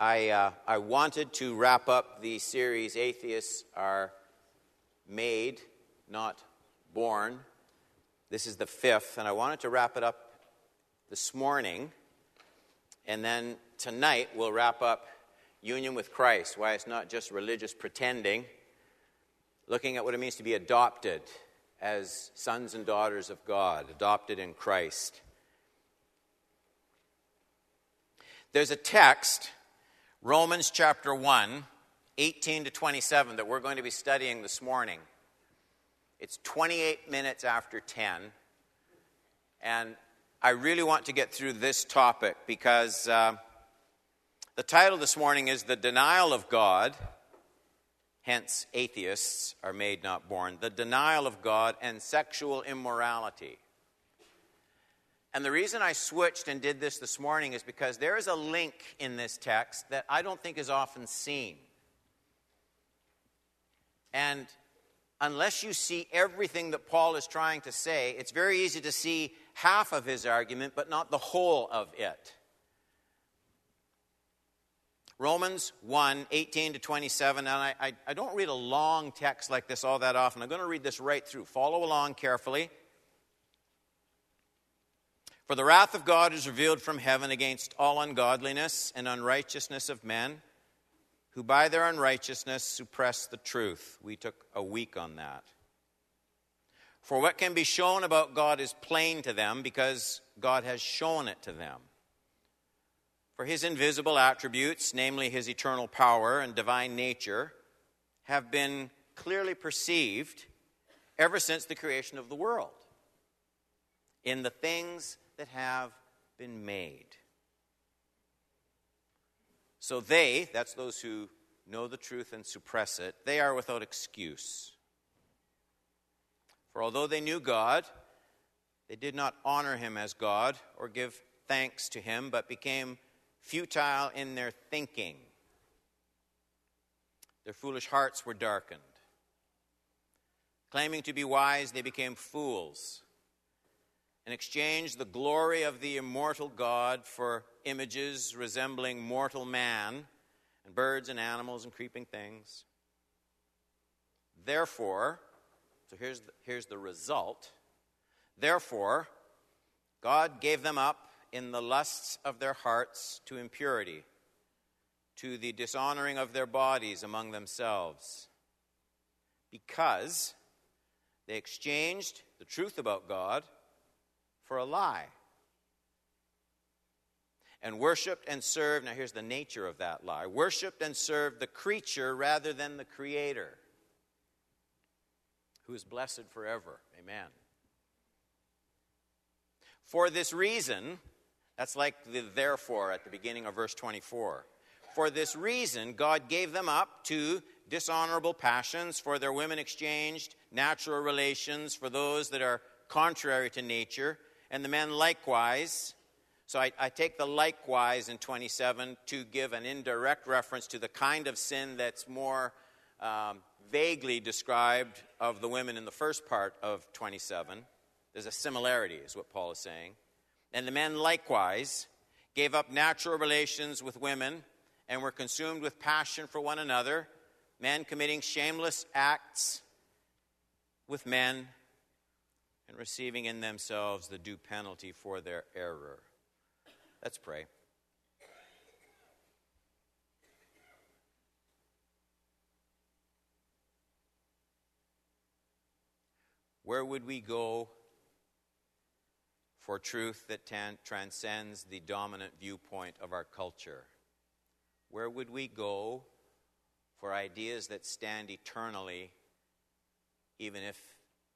I, uh, I wanted to wrap up the series Atheists Are Made, Not Born. This is the fifth, and I wanted to wrap it up this morning. And then tonight we'll wrap up union with Christ, why it's not just religious pretending, looking at what it means to be adopted as sons and daughters of God, adopted in Christ. There's a text Romans chapter 1, 18 to 27, that we're going to be studying this morning. It's 28 minutes after 10. And I really want to get through this topic because uh, the title this morning is The Denial of God. Hence, atheists are made not born. The denial of God and sexual immorality. And the reason I switched and did this this morning is because there is a link in this text that I don't think is often seen. And unless you see everything that Paul is trying to say, it's very easy to see half of his argument, but not the whole of it. Romans 1 18 to 27. And I, I, I, don't read a long text like this all that often. I'm going to read this right through. Follow along carefully. For the wrath of God is revealed from heaven against all ungodliness and unrighteousness of men, who by their unrighteousness suppress the truth. We took a week on that. For what can be shown about God is plain to them because God has shown it to them. For his invisible attributes, namely his eternal power and divine nature, have been clearly perceived ever since the creation of the world in the things that have been made. So they, that's those who know the truth and suppress it, they are without excuse. For although they knew God, they did not honor him as God or give thanks to him, but became futile in their thinking. Their foolish hearts were darkened. Claiming to be wise, they became fools and exchanged the glory of the immortal God for images resembling mortal man and birds and animals and creeping things. Therefore, so here's the, here's the result. Therefore, God gave them up in the lusts of their hearts to impurity, to the dishonoring of their bodies among themselves, because they exchanged the truth about God for a lie. And worshiped and served, now here's the nature of that lie worshiped and served the creature rather than the creator, who is blessed forever. Amen. For this reason, that's like the therefore at the beginning of verse 24. For this reason, God gave them up to dishonorable passions, for their women exchanged natural relations for those that are contrary to nature and the men likewise. So I, I, take the likewise in 27 to give an indirect reference to the kind of sin that's more um, vaguely described of the women in the first part of 27. There's a similarity, is what Paul is saying. And the men likewise gave up natural relations with women and were consumed with passion for one another, men committing shameless acts with men and receiving in themselves the due penalty for their error. Let's pray. Where would we go for truth that tan- transcends the dominant viewpoint of our culture? Where would we go for ideas that stand eternally, even if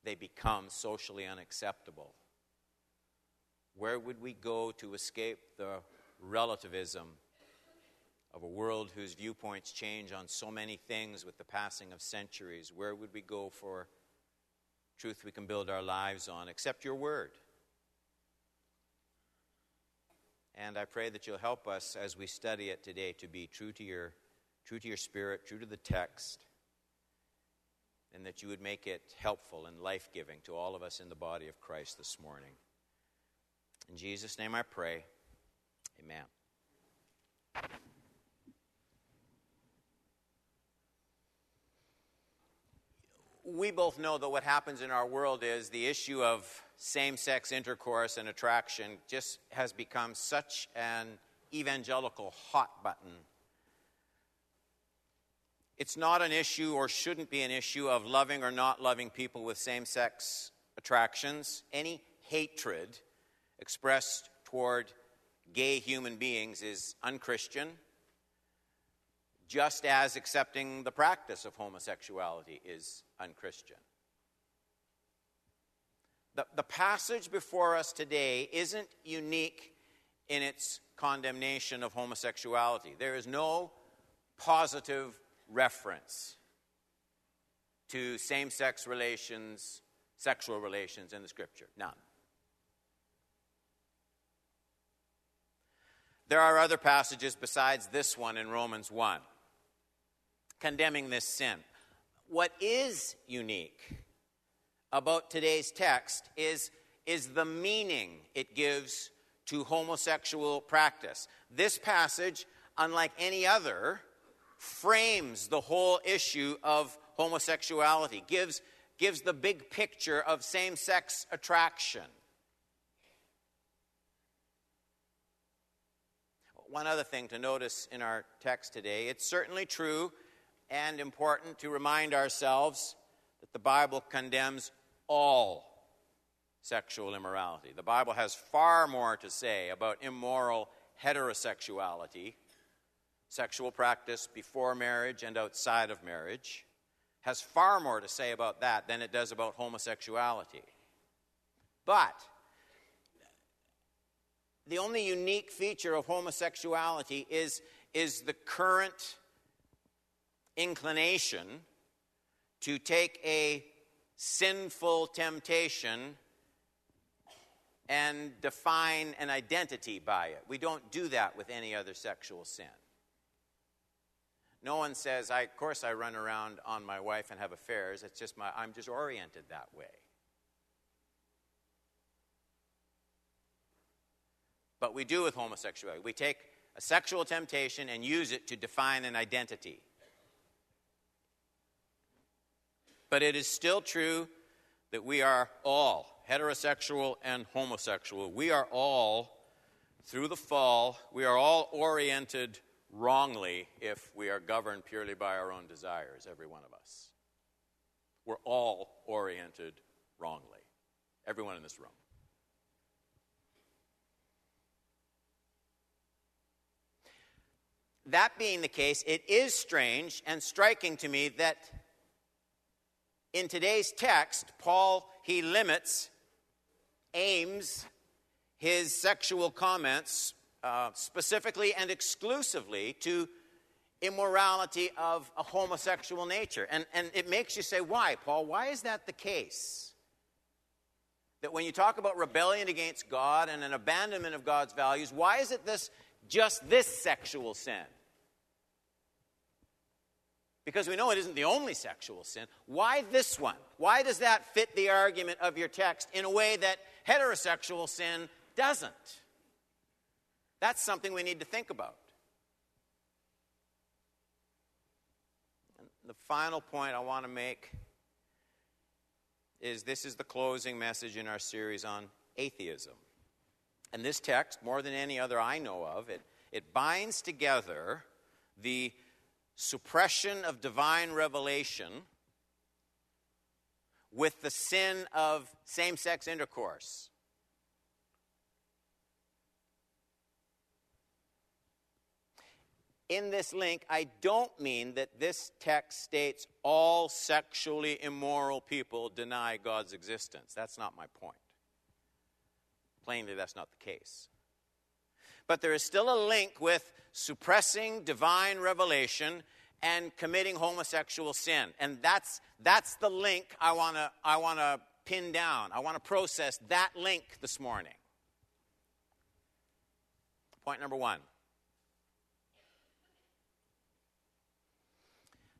they become socially unacceptable? Where would we go to escape the relativism of a world whose viewpoints change on so many things with the passing of centuries? Where would we go for truth we can build our lives on except your word? And I pray that you'll help us as we study it today to be true to your, true to your spirit, true to the text and that you would make it helpful and life giving to all of us in the body of Christ this morning. In Jesus' name I pray. Amen. We both know that what happens in our world is the issue of same sex intercourse and attraction just has become such an evangelical hot button it's not an issue or shouldn't be an issue of loving or not loving people with same sex attractions. Any hatred expressed toward gay human beings is unchristian, just as accepting the practice of homosexuality is unchristian. The, the passage before us today isn't unique in its condemnation of homosexuality. There is no positive reference to same sex relations, sexual relations in the scripture. None. There are other passages besides this one in Romans 1 condemning this sin. What is unique about today's text is, is the meaning it gives to homosexual practice. This passage, unlike any other, frames the whole issue of homosexuality, gives, gives the big picture of same sex attraction. one other thing to notice in our text today. It's certainly true and important to remind ourselves that the Bible condemns all sexual immorality. The Bible has far more to say about immoral heterosexuality, sexual practice before marriage and outside of marriage, has far more to say about that than it does about homosexuality. But the only unique feature of homosexuality is, is the current inclination to take a sinful temptation and define an identity by it. We don't do that with any other sexual sin. No one says, I, of course, I run around on my wife and have affairs. It's just my, I'm just oriented that way. But we do with homosexuality. We take a sexual temptation and use it to define an identity. But it is still true that we are all, heterosexual and homosexual, we are all, through the fall, we are all oriented wrongly if we are governed purely by our own desires, every one of us. We're all oriented wrongly, everyone in this room. that being the case, it is strange and striking to me that in today's text, Paul, he limits, aims his sexual comments uh, specifically and exclusively to immorality of a homosexual nature. And, and it makes you say, why, Paul? Why is that the case? That when you talk about rebellion against God and an abandonment of God's values, why is it this just this sexual sin? Because we know it isn't the only sexual sin. Why this one? Why does that fit the argument of your text in a way that heterosexual sin doesn't? That's something we need to think about. And the final point I want to make is this is the closing message in our series on atheism. And this text, more than any other I know of, it, it binds together the suppression of divine revelation with the sin of same sex intercourse. In this link, I don't mean that this text states all sexually immoral people deny God's existence. That's not my point. Plainly, that's not the case. But there is still a link with suppressing divine revelation and committing homosexual sin. And that's, that's the link I want to I wanna pin down. I want to process that link this morning. Point number one.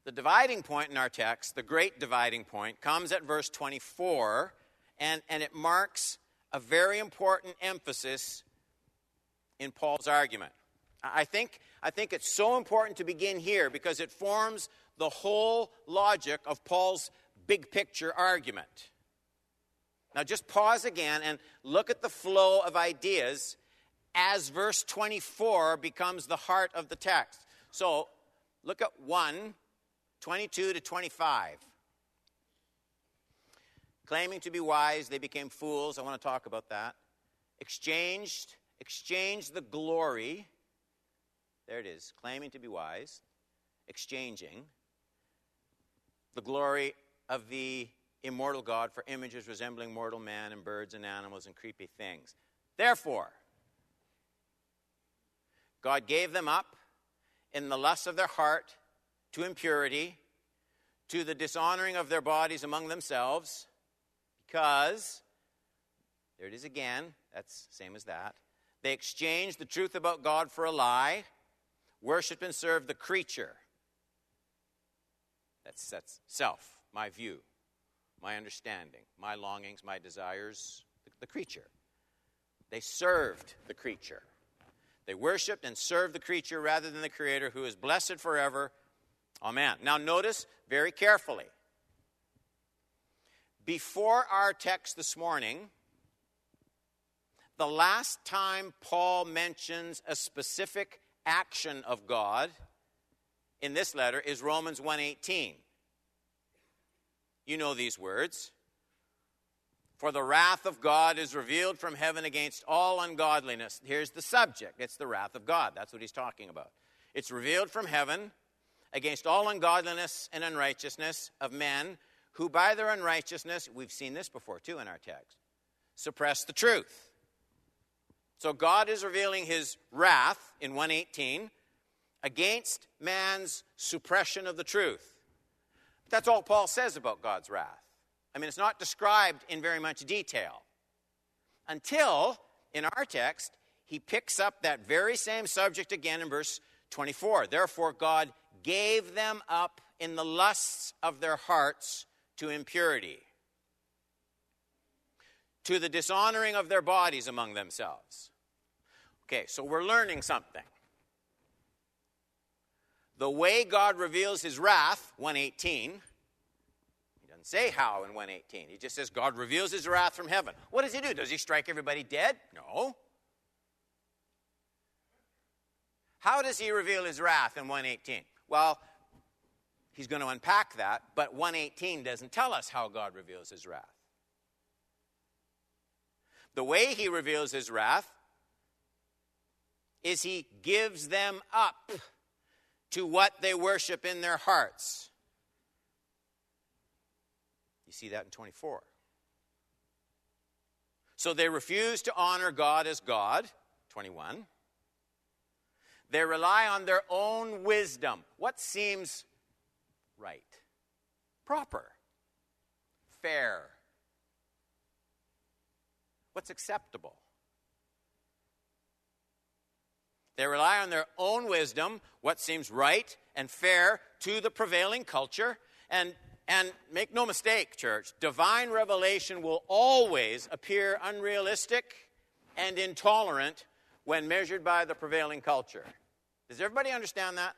The dividing point in our text, the great dividing point, comes at verse 24, and, and it marks a very important emphasis in Paul's argument. I think, I think it's so important to begin here because it forms the whole logic of Paul's big picture argument. Now, just pause again and look at the flow of ideas as verse 24 becomes the heart of the text. So, look at 1 22 to 25. Claiming to be wise, they became fools. I want to talk about that. Exchanged, exchanged the glory. There it is. Claiming to be wise, exchanging the glory of the immortal God for images resembling mortal man and birds and animals and creepy things. Therefore, God gave them up in the lust of their heart to impurity, to the dishonoring of their bodies among themselves, because, there it is again, that's same as that. They exchanged the truth about God for a lie, worshiped and served the creature. That's, that's self, my view, my understanding, my longings, my desires, the, the creature. They served the creature. They worshiped and served the creature rather than the Creator who is blessed forever. Amen. Now, notice very carefully. Before our text this morning, the last time Paul mentions a specific action of God in this letter is Romans 1:18. You know these words. For the wrath of God is revealed from heaven against all ungodliness. Here's the subject it's the wrath of God. That's what he's talking about. It's revealed from heaven against all ungodliness and unrighteousness of men who, by their unrighteousness, we've seen this before too in our text, suppress the truth. So God is revealing his wrath in 118 against man's suppression of the truth. But That's all Paul says about God's wrath. I mean, it's not described in very much detail until, in our text, he picks up that very same subject again in verse 24. Therefore, God gave them up in the lusts of their hearts to impurity, to the dishonoring of their bodies among themselves. Okay, so we're learning something. The way God reveals his wrath, 118, he doesn't say how in 118. He just says God reveals his wrath from heaven. What does he do? Does he strike everybody dead? No. How does he reveal his wrath in 118? Well, he's going to unpack that, but 118 doesn't tell us how God reveals his wrath. The way he reveals his wrath is he gives them up to what they worship in their hearts. You see that in 24. So they refuse to honor God as God, 21. They rely on their own wisdom. What seems right, proper, fair? What's acceptable? They rely on their own wisdom, what seems right and fair to the prevailing culture, and and make no mistake, church, divine revelation will always appear unrealistic and intolerant when measured by the prevailing culture. Does everybody understand that?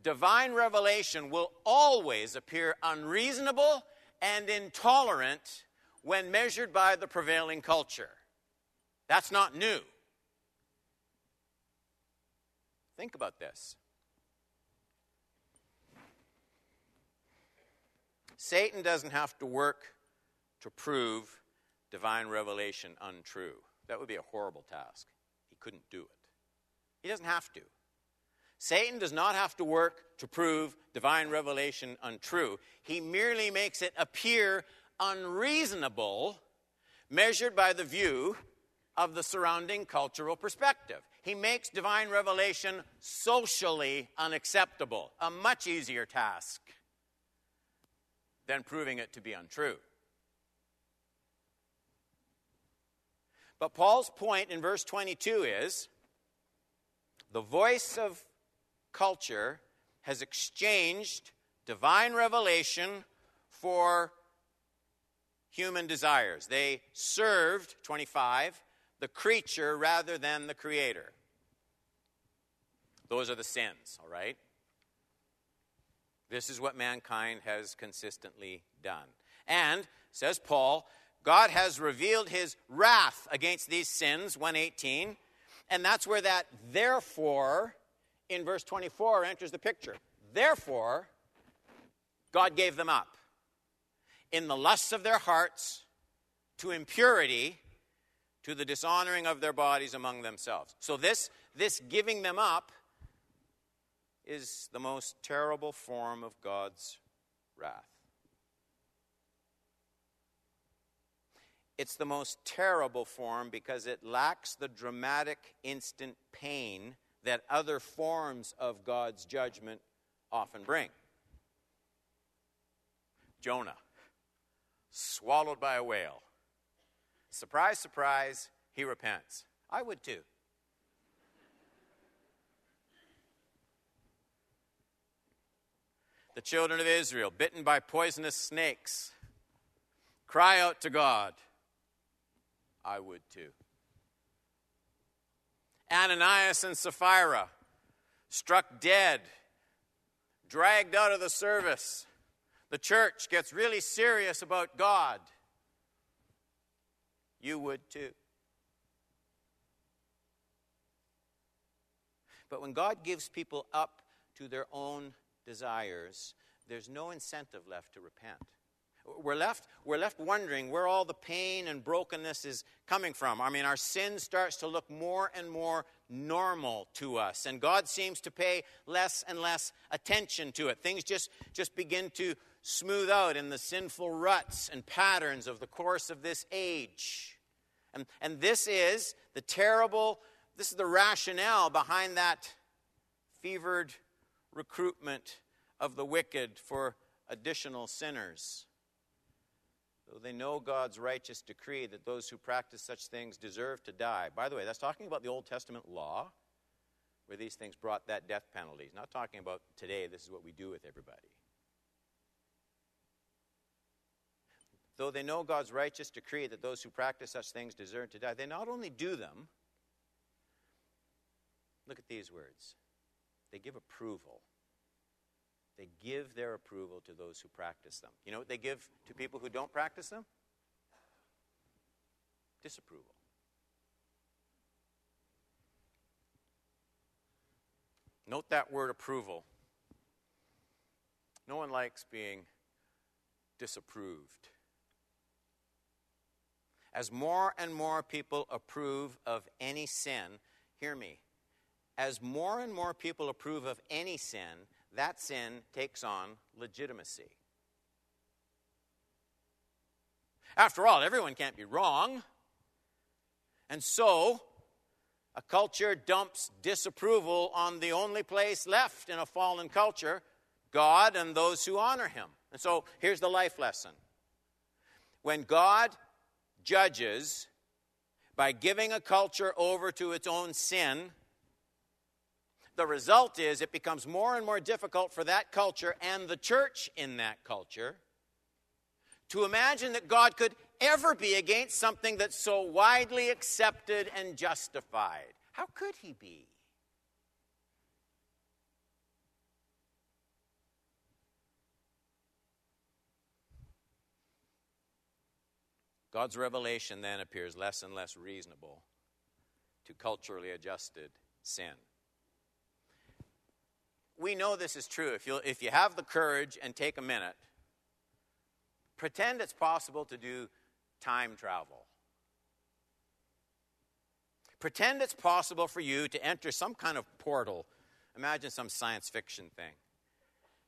Divine revelation will always appear unreasonable and intolerant when measured by the prevailing culture. That's not new. Think about this. Satan doesn't have to work to prove divine revelation untrue. That would be a horrible task. He couldn't do it. He doesn't have to. Satan does not have to work to prove divine revelation untrue. He merely makes it appear unreasonable, measured by the view of the surrounding cultural perspective. He makes divine revelation socially unacceptable, a much easier task than proving it to be untrue. But Paul's point in verse 22 is the voice of culture has exchanged divine revelation for human desires. They served, 25, the creature rather than the creator. Those are the sins, all right? This is what mankind has consistently done. And, says Paul, God has revealed his wrath against these sins, 118. And that's where that therefore in verse 24 enters the picture. Therefore, God gave them up in the lusts of their hearts to impurity, to the dishonoring of their bodies among themselves. So, this, this giving them up is the most terrible form of God's wrath. It's the most terrible form because it lacks the dramatic instant pain that other forms of God's judgment often bring. Jonah, swallowed by a whale. Surprise, surprise, he repents. I would too. The children of Israel, bitten by poisonous snakes, cry out to God. I would too. Ananias and Sapphira, struck dead, dragged out of the service. The church gets really serious about God. You would too. But when God gives people up to their own desires, there's no incentive left to repent. We're left, we're left wondering where all the pain and brokenness is coming from. I mean, our sin starts to look more and more normal to us, and God seems to pay less and less attention to it. Things just, just begin to smooth out in the sinful ruts and patterns of the course of this age. And, and this is the terrible, this is the rationale behind that fevered recruitment of the wicked for additional sinners. Though they know God's righteous decree that those who practice such things deserve to die. By the way, that's talking about the Old Testament law, where these things brought that death penalty. He's not talking about today, this is what we do with everybody. Though they know God's righteous decree that those who practice such things deserve to die, they not only do them, look at these words, they give approval. They give their approval to those who practice them. You know what they give to people who don't practice them? Disapproval. Note that word approval. No one likes being disapproved. As more and more people approve of any sin, hear me, as more and more people approve of any sin, that sin takes on legitimacy. After all, everyone can't be wrong. And so, a culture dumps disapproval on the only place left in a fallen culture God and those who honor Him. And so, here's the life lesson when God judges by giving a culture over to its own sin, the result is it becomes more and more difficult for that culture and the church in that culture to imagine that God could ever be against something that's so widely accepted and justified. How could he be? God's revelation then appears less and less reasonable to culturally adjusted sin we know this is true. If you, if you have the courage and take a minute, pretend it's possible to do time travel. Pretend it's possible for you to enter some kind of portal. Imagine some science fiction thing.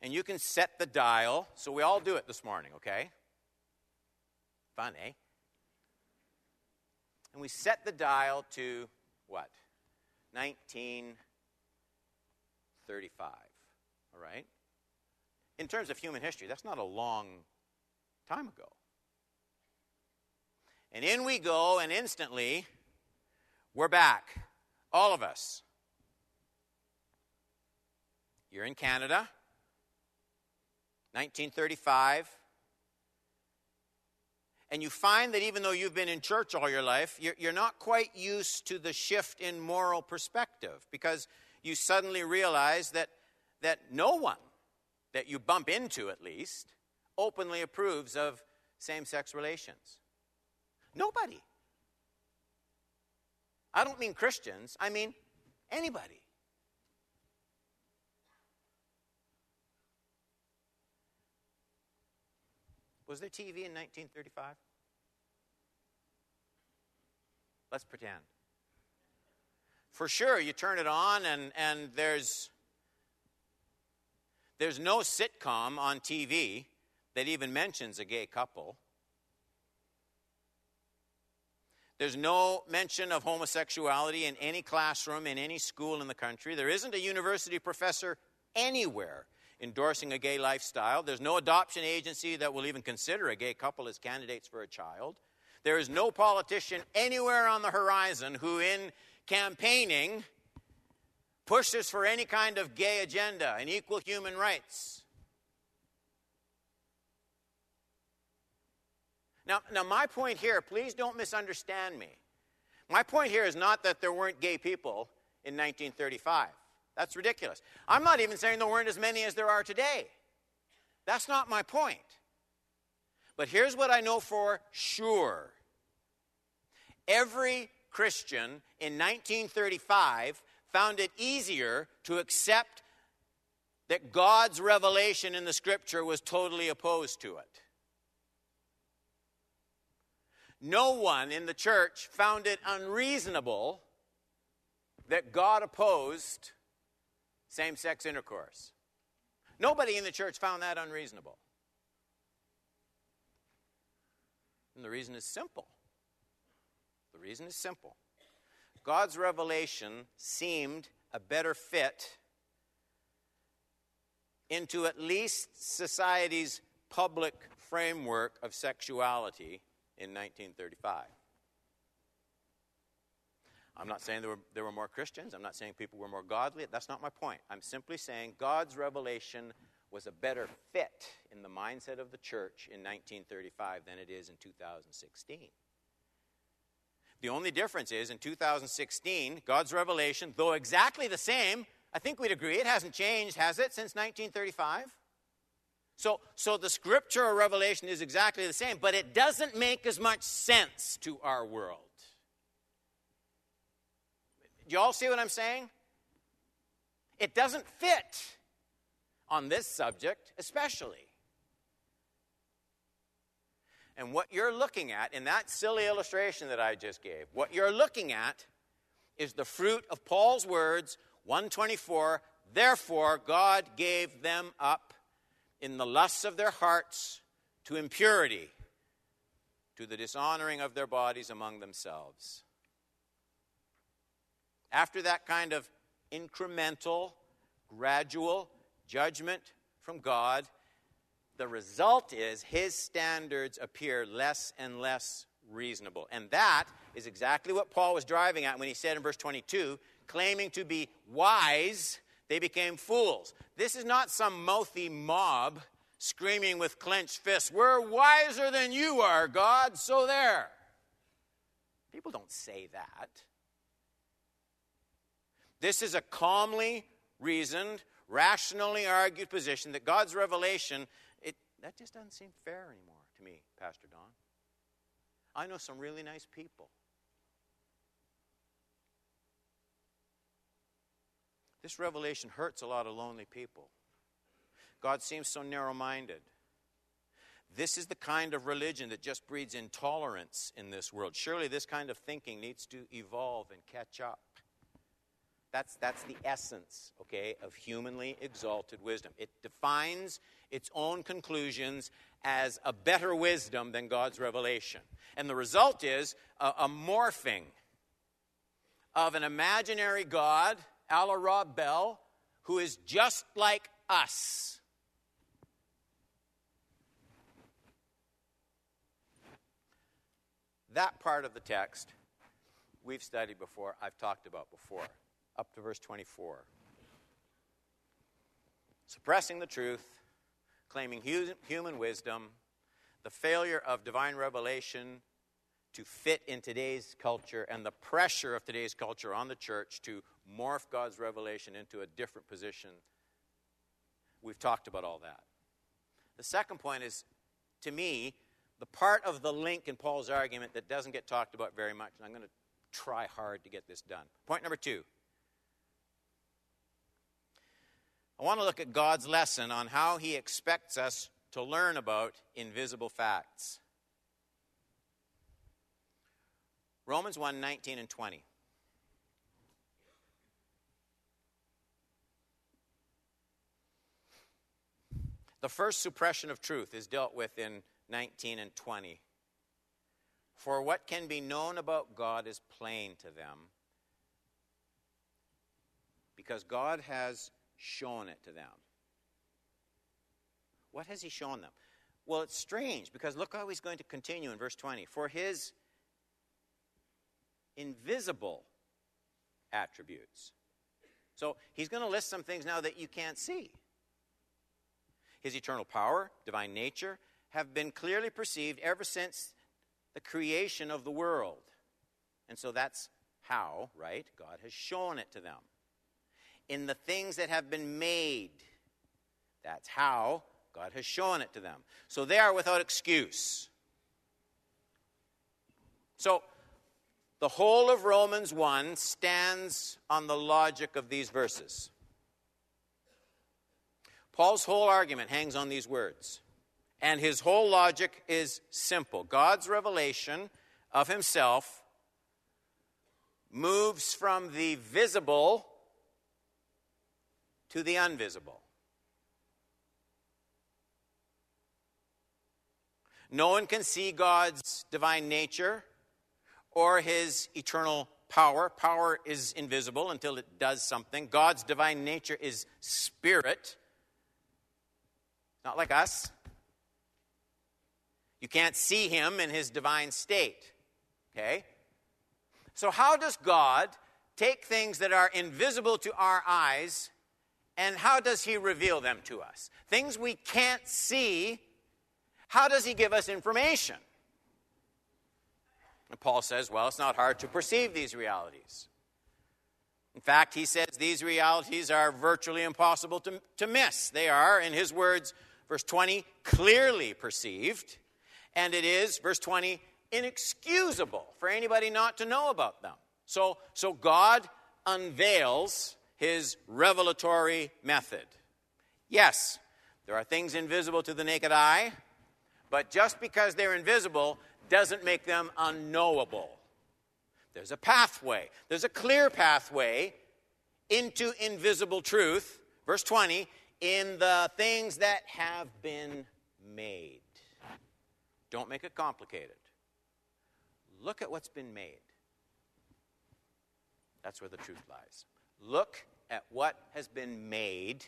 And you can set the dial. So we all do it this morning, okay? Fun, eh? And we set the dial to what? 19- 35. All right? In terms of human history, that's not a long time ago. And in we go, and instantly, we're back. All of us. You're in Canada, 1935, and you find that even though you've been in church all your life, you're, you're not quite used to the shift in moral perspective because you suddenly realize that, that no one that you bump into at least openly approves of same sex relations? Nobody. I don't mean Christians, I mean anybody. Was there TV in 1935? Let's pretend. For sure, you turn it on and, and there's, there's no sitcom on TV that even mentions a gay couple. There's no mention of homosexuality in any classroom, in any school in the country. There isn't a university professor anywhere endorsing a gay lifestyle. There's no adoption agency that will even consider a gay couple as candidates for a child. There is no politician anywhere on the horizon who, in campaigning, pushes for any kind of gay agenda and equal human rights. Now, now, my point here, please don't misunderstand me. My point here is not that there weren't gay people in 1935. That's ridiculous. I'm not even saying there weren't as many as there are today. That's not my point. But here's what I know for sure every Christian in 1935 found it easier to accept that God's revelation in the scripture was totally opposed to it. No one in the church found it unreasonable that God opposed same sex intercourse. Nobody in the church found that unreasonable. And the reason is simple. The reason is simple. God's revelation seemed a better fit into at least society's public framework of sexuality in 1935. I'm not saying there were, there were more Christians. I'm not saying people were more godly. That's not my point. I'm simply saying God's revelation was a better fit in the mindset of the church in 1935 than it is in 2016. The only difference is in 2016, God's revelation, though exactly the same, I think we'd agree it hasn't changed, has it, since 1935? So, so the scriptural revelation is exactly the same, but it doesn't make as much sense to our world. Do you all see what I'm saying? It doesn't fit on this subject, especially. And what you're looking at in that silly illustration that I just gave, what you're looking at is the fruit of Paul's words, 124. Therefore, God gave them up in the lusts of their hearts to impurity, to the dishonoring of their bodies among themselves. After that kind of incremental, gradual judgment from God, the result is his standards appear less and less reasonable. And that is exactly what Paul was driving at when he said in verse 22 claiming to be wise, they became fools. This is not some mouthy mob screaming with clenched fists, We're wiser than you are, God, so there. People don't say that. This is a calmly reasoned, rationally argued position that God's revelation, that just doesn't seem fair anymore to me, Pastor Don. I know some really nice people. This revelation hurts a lot of lonely people. God seems so narrow minded. This is the kind of religion that just breeds intolerance in this world. Surely this kind of thinking needs to evolve and catch up. That's, that's the essence, okay, of humanly exalted wisdom. It defines its own conclusions as a better wisdom than God's revelation. And the result is a, a morphing of an imaginary God, a la Rob Bell, who is just like us. That part of the text we've studied before, I've talked about before up to verse 24. Suppressing the truth, claiming human wisdom, the failure of divine revelation to fit in today's culture, and the pressure of today's culture on the church to morph God's revelation into a different position We've talked about all that. The second point is, to me, the part of the link in Paul's argument that doesn't get talked about very much, and I'm going to try hard to get this done. Point number two. I want to look at God's lesson on how he expects us to learn about invisible facts. Romans 1 19 and 20. The first suppression of truth is dealt with in 19 and 20. For what can be known about God is plain to them, because God has shown it to them. What has He shown them? Well, it's strange because look how He's going to continue in verse 20. For His invisible attributes. So He's going to list some things now that you can't see. His eternal power, divine nature, have been clearly perceived ever since the creation of the world. And so that's how, right? God has shown it to them. In the things that have been made, that's how God has shown it to them. So they are without excuse. So the whole of Romans 1 stands on the logic of these verses. Paul's whole argument hangs on these words. And his whole logic is simple God's revelation of himself moves from the visible to the invisible. No one can see God's divine nature or his eternal power. Power is invisible until it does something. God's divine nature is spirit. Not like us. You can't see him in his divine state. Okay? So, how does God take things that are invisible to our eyes and how does he reveal them to us? Things we can't see, how does he give us information? And Paul says, well, it's not hard to perceive these realities. In fact, he says these realities are virtually impossible to, to miss. They are, in his words, verse 20, clearly perceived, and it is, verse 20, inexcusable for anybody not to know about them. So, so God unveils his revelatory method. Yes, there are things invisible to the naked eye, but just because they're invisible doesn't make them unknowable. There's a pathway, there's a clear pathway into invisible truth. Verse 20 in the things that have been made. Don't make it complicated. Look at what's been made. That's where the truth lies. Look at what has been made.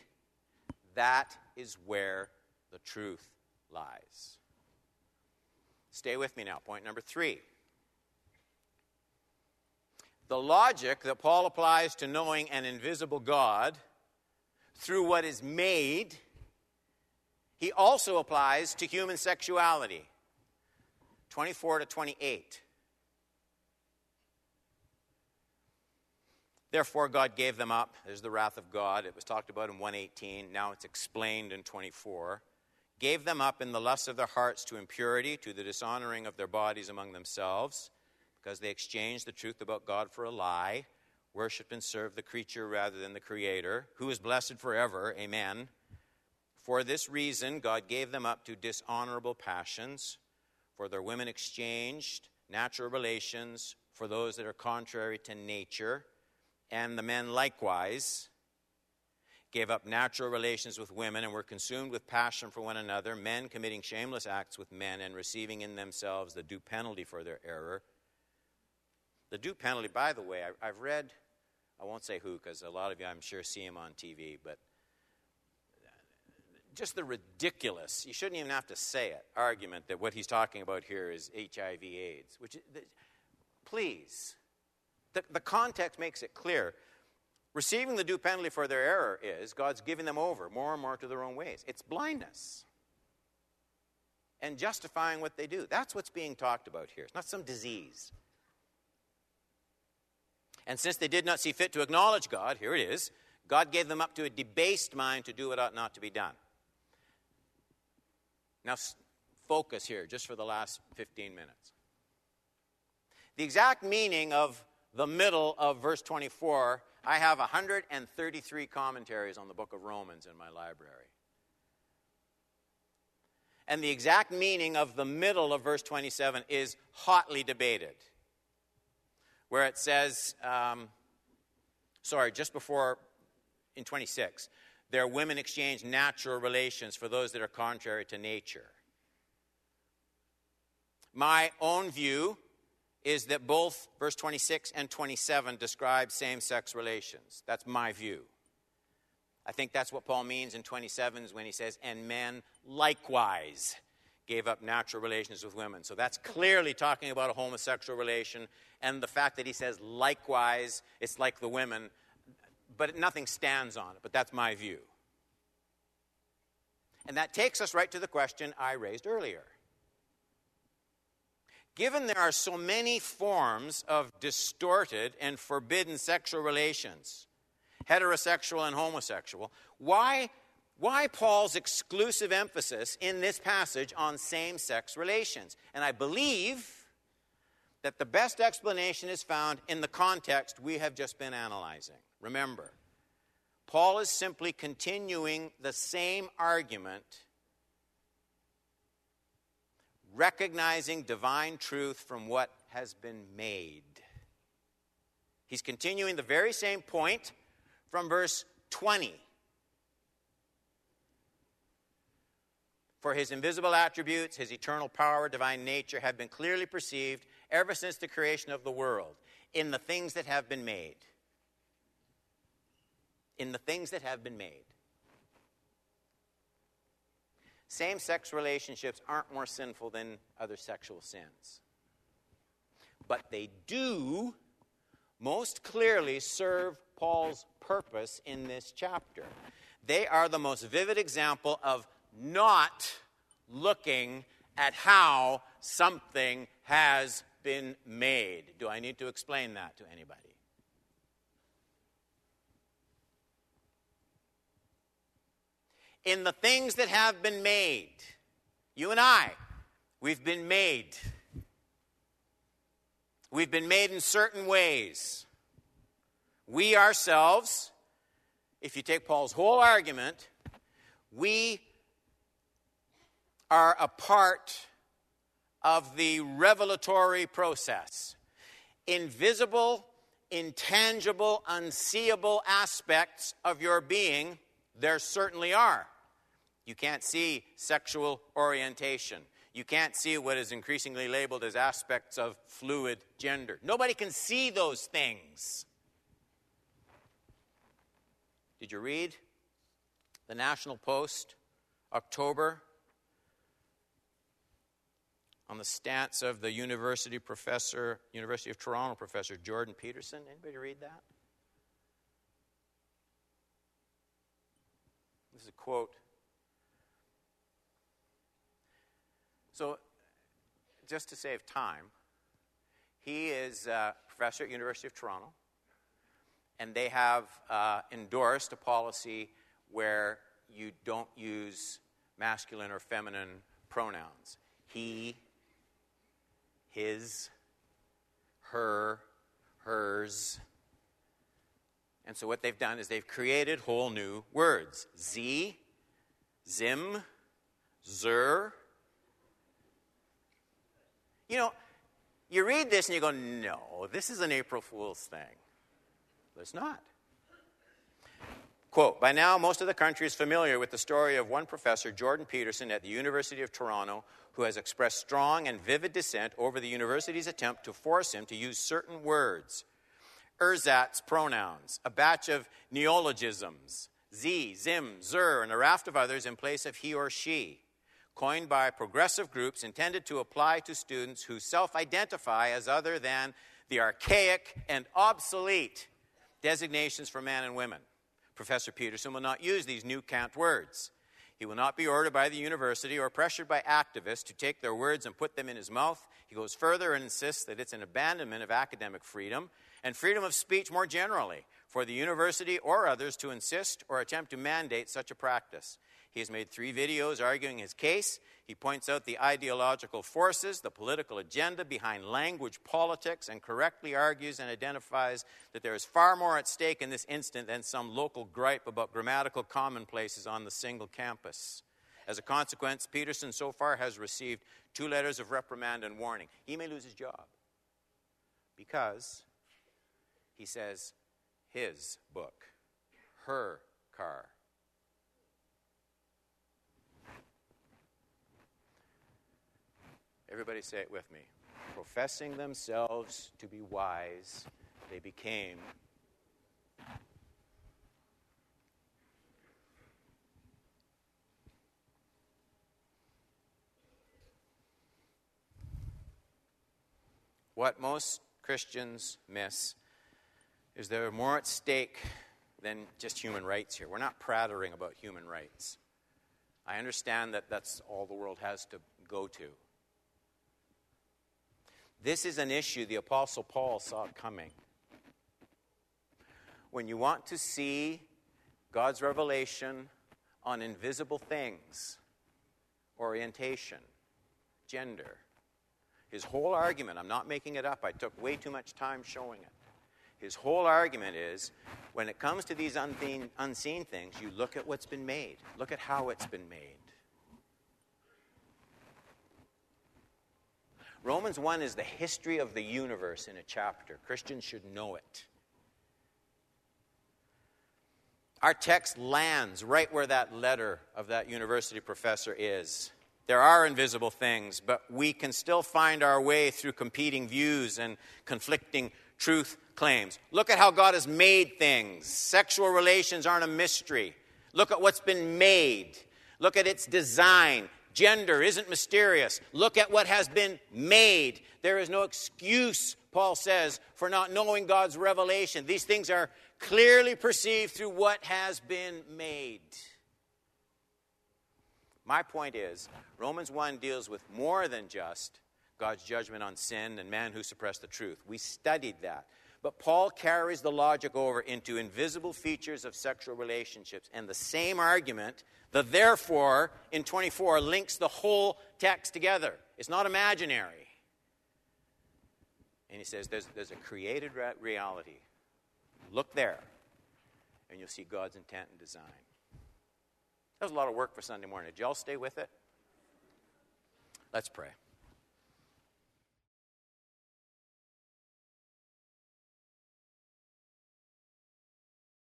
That is where the truth lies. Stay with me now. Point number three. The logic that Paul applies to knowing an invisible God through what is made, he also applies to human sexuality. 24 to 28. Therefore, God gave them up. There's the wrath of God. It was talked about in 118. Now it's explained in 24. Gave them up in the lust of their hearts to impurity, to the dishonoring of their bodies among themselves, because they exchanged the truth about God for a lie worshiped and served the creature rather than the Creator, who is blessed forever. Amen. For this reason, God gave them up to dishonorable passions, for their women exchanged natural relations for those that are contrary to nature, and the men likewise gave up natural relations with women and were consumed with passion for one another, men committing shameless acts with men and receiving in themselves the due penalty for their error. The due penalty, by the way, I, have read I won't say who because a lot of you, I'm sure, see him on TV, but just the ridiculous, you shouldn't even have to say it, argument that what he's talking about here is HIV AIDS, which, please, the, the context makes it clear. Receiving the due penalty for their error is God's giving them over more and more to their own ways. It's blindness and justifying what they do. That's what's being talked about here. It's not some disease. And since they did not see fit to acknowledge God, here it is God gave them up to a debased mind to do what ought not to be done. Now, focus here just for the last 15 minutes. The exact meaning of the middle of verse 24, I have 133 commentaries on the book of Romans in my library. And the exact meaning of the middle of verse 27 is hotly debated, where it says, um, sorry, just before in 26, their women exchange natural relations for those that are contrary to nature. My own view is that both verse 26 and 27 describe same sex relations. That's my view. I think that's what Paul means in 27 when he says, and men likewise gave up natural relations with women. So that's clearly talking about a homosexual relation. And the fact that he says likewise, it's like the women, but nothing stands on it. But that's my view. And that takes us right to the question I raised earlier Given there are so many forms of distorted and forbidden sexual relations, heterosexual and homosexual, why, why Paul's exclusive emphasis in this passage on same sex relations? And I believe that the best explanation is found in the context we have just been analyzing. Remember, Paul is simply continuing the same argument recognizing divine truth from what has been made. He's continuing the very same point from verse 20. For his invisible attributes, his eternal power, divine nature have been clearly perceived ever since the creation of the world in the things that have been made. In the things that have been made. Same sex relationships aren't more sinful than other sexual sins. But they do most clearly serve Paul's purpose in this chapter. They are the most vivid example of not looking at how something has been made. Do I need to explain that to anybody? In the things that have been made. You and I, we've been made. We've been made in certain ways. We ourselves, if you take Paul's whole argument, we are a part of the revelatory process. Invisible, intangible, unseeable aspects of your being, there certainly are. You can't see sexual orientation. You can't see what is increasingly labeled as aspects of fluid gender. Nobody can see those things. Did you read the National Post, October, on the stance of the university professor, University of Toronto professor Jordan Peterson? Anybody read that? This is a quote So, just to save time, he is a professor at University of Toronto, and they have uh, endorsed a policy where you don't use masculine or feminine pronouns. He, his, her, hers. And so what they've done is they've created whole new words. Z, zim, zer, you know, you read this and you go, no, this is an April Fool's thing. It's not. Quote By now, most of the country is familiar with the story of one professor, Jordan Peterson, at the University of Toronto, who has expressed strong and vivid dissent over the university's attempt to force him to use certain words. Ersatz pronouns, a batch of neologisms, z, zim, zer, and a raft of others in place of he or she coined by progressive groups intended to apply to students who self identify as other than the archaic and obsolete designations for men and women. Professor Peterson will not use these new cant words. He will not be ordered by the university or pressured by activists to take their words and put them in his mouth. He goes further and insists that it's an abandonment of academic freedom and freedom of speech more generally. for the university or others to insist or attempt to mandate such a practice. He has made three videos arguing his case. He points out the ideological forces, the political agenda behind language politics, and correctly argues and identifies that there is far more at stake in this instant than some local gripe about grammatical commonplaces on the single campus. As a consequence, Peterson so far has received two letters of reprimand and warning. He may lose his job because he says his book, her car. Everybody say it with me. Professing themselves to be wise, they became What most Christians miss is there are more at stake than just human rights here. We're not prattling about human rights. I understand that that's all the world has to go to. This is an issue the Apostle Paul saw coming. When you want to see God's revelation on invisible things, orientation, gender, his whole argument, I'm not making it up, I took way too much time showing it. His whole argument is when it comes to these unseen, unseen things, you look at what's been made, look at how it's been made. Romans 1 is the history of the universe in a chapter. Christians should know it. Our text lands right where that letter of that university professor is. There are invisible things, but we can still find our way through competing views and conflicting truth claims. Look at how God has made things. Sexual relations aren't a mystery. Look at what's been made. Look at its design. Gender isn't mysterious. Look at what has been made. There is no excuse, Paul says, for not knowing God's revelation. These things are clearly perceived through what has been made. My point is, Romans 1 deals with more than just God's judgment on sin and man who suppressed the truth. We studied that. But Paul carries the logic over into invisible features of sexual relationships. And the same argument, the therefore, in 24, links the whole text together. It's not imaginary. And he says there's, there's a created reality. Look there, and you'll see God's intent and design. That was a lot of work for Sunday morning. Did y'all stay with it? Let's pray.